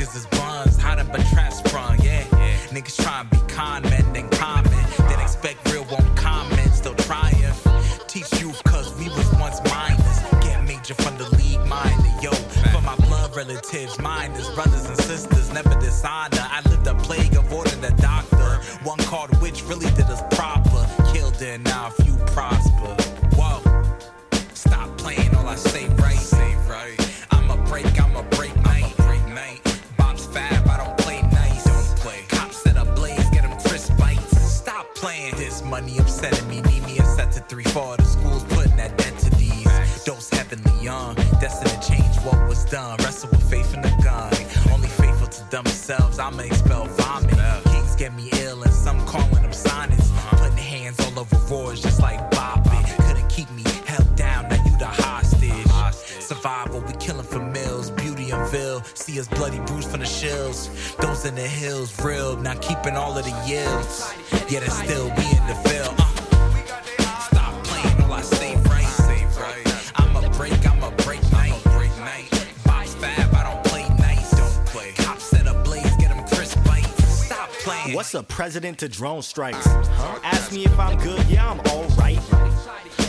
niggas is buns. How them but traps yeah. Niggas try and be con men relatives, minders, brothers and sisters, never dishonor. I lived a plague, avoided a doctor. One called witch really did us proper. Killed it, now a few prosper. Whoa. Stop playing, all I say right. Say right. I'ma break, I'ma break night. Break night. Bob's fab, I don't play nice. Don't play. Cops set up blaze, get them crisp bites. Stop playing. This money upsetting me. Need me a set to three for the schools putting that debt to these. Dose heavenly young, destined to change what was done. Wrestle with faith in the gun. Only faithful to themselves, I'ma expel vomit. Kings get me ill, and some calling them sonnets. Putting hands all over roars just like Bop it. Couldn't keep me held down, now you the hostage. Survival, we killing for mills, beauty and vil. See us bloody bruised from the shills. Those in the hills, real, now keeping all of the yields. Yet it's still we in the field. Playing. What's a president to drone strikes? Huh? Ask me if I'm good, yeah, I'm alright.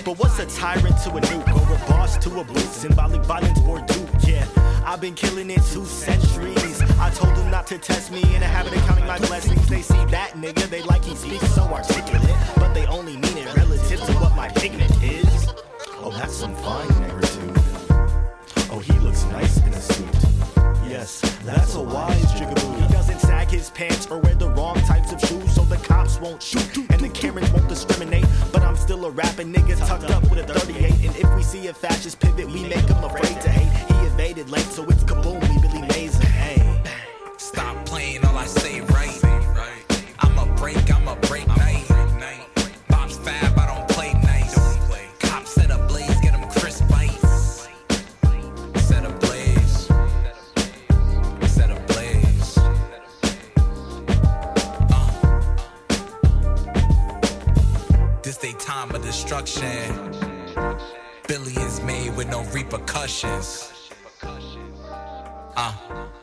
But what's a tyrant to a nuke or a boss to a brute? Symbolic violence or duke, yeah. I've been killing it two centuries. I told them not to test me in a habit of counting my blessings. They see that nigga, they like he speaks so articulate. But they only mean it relative to what my pigment is. Oh, that's some fine narrative. Oh, he looks nice in a suit. Yes, that's a wise jigaboo. He doesn't sag his pants or wear won't shoot and the Karens won't discriminate. But I'm still a rapping nigga tucked up with a 38. And if we see a fascist pivot, we make him afraid to hate. He evaded late, so it's kaboom. We really mazing. Hey, Stop playing, all I say right. I'ma break, I'ma break they time of destruction. Billions made with no repercussions. Uh.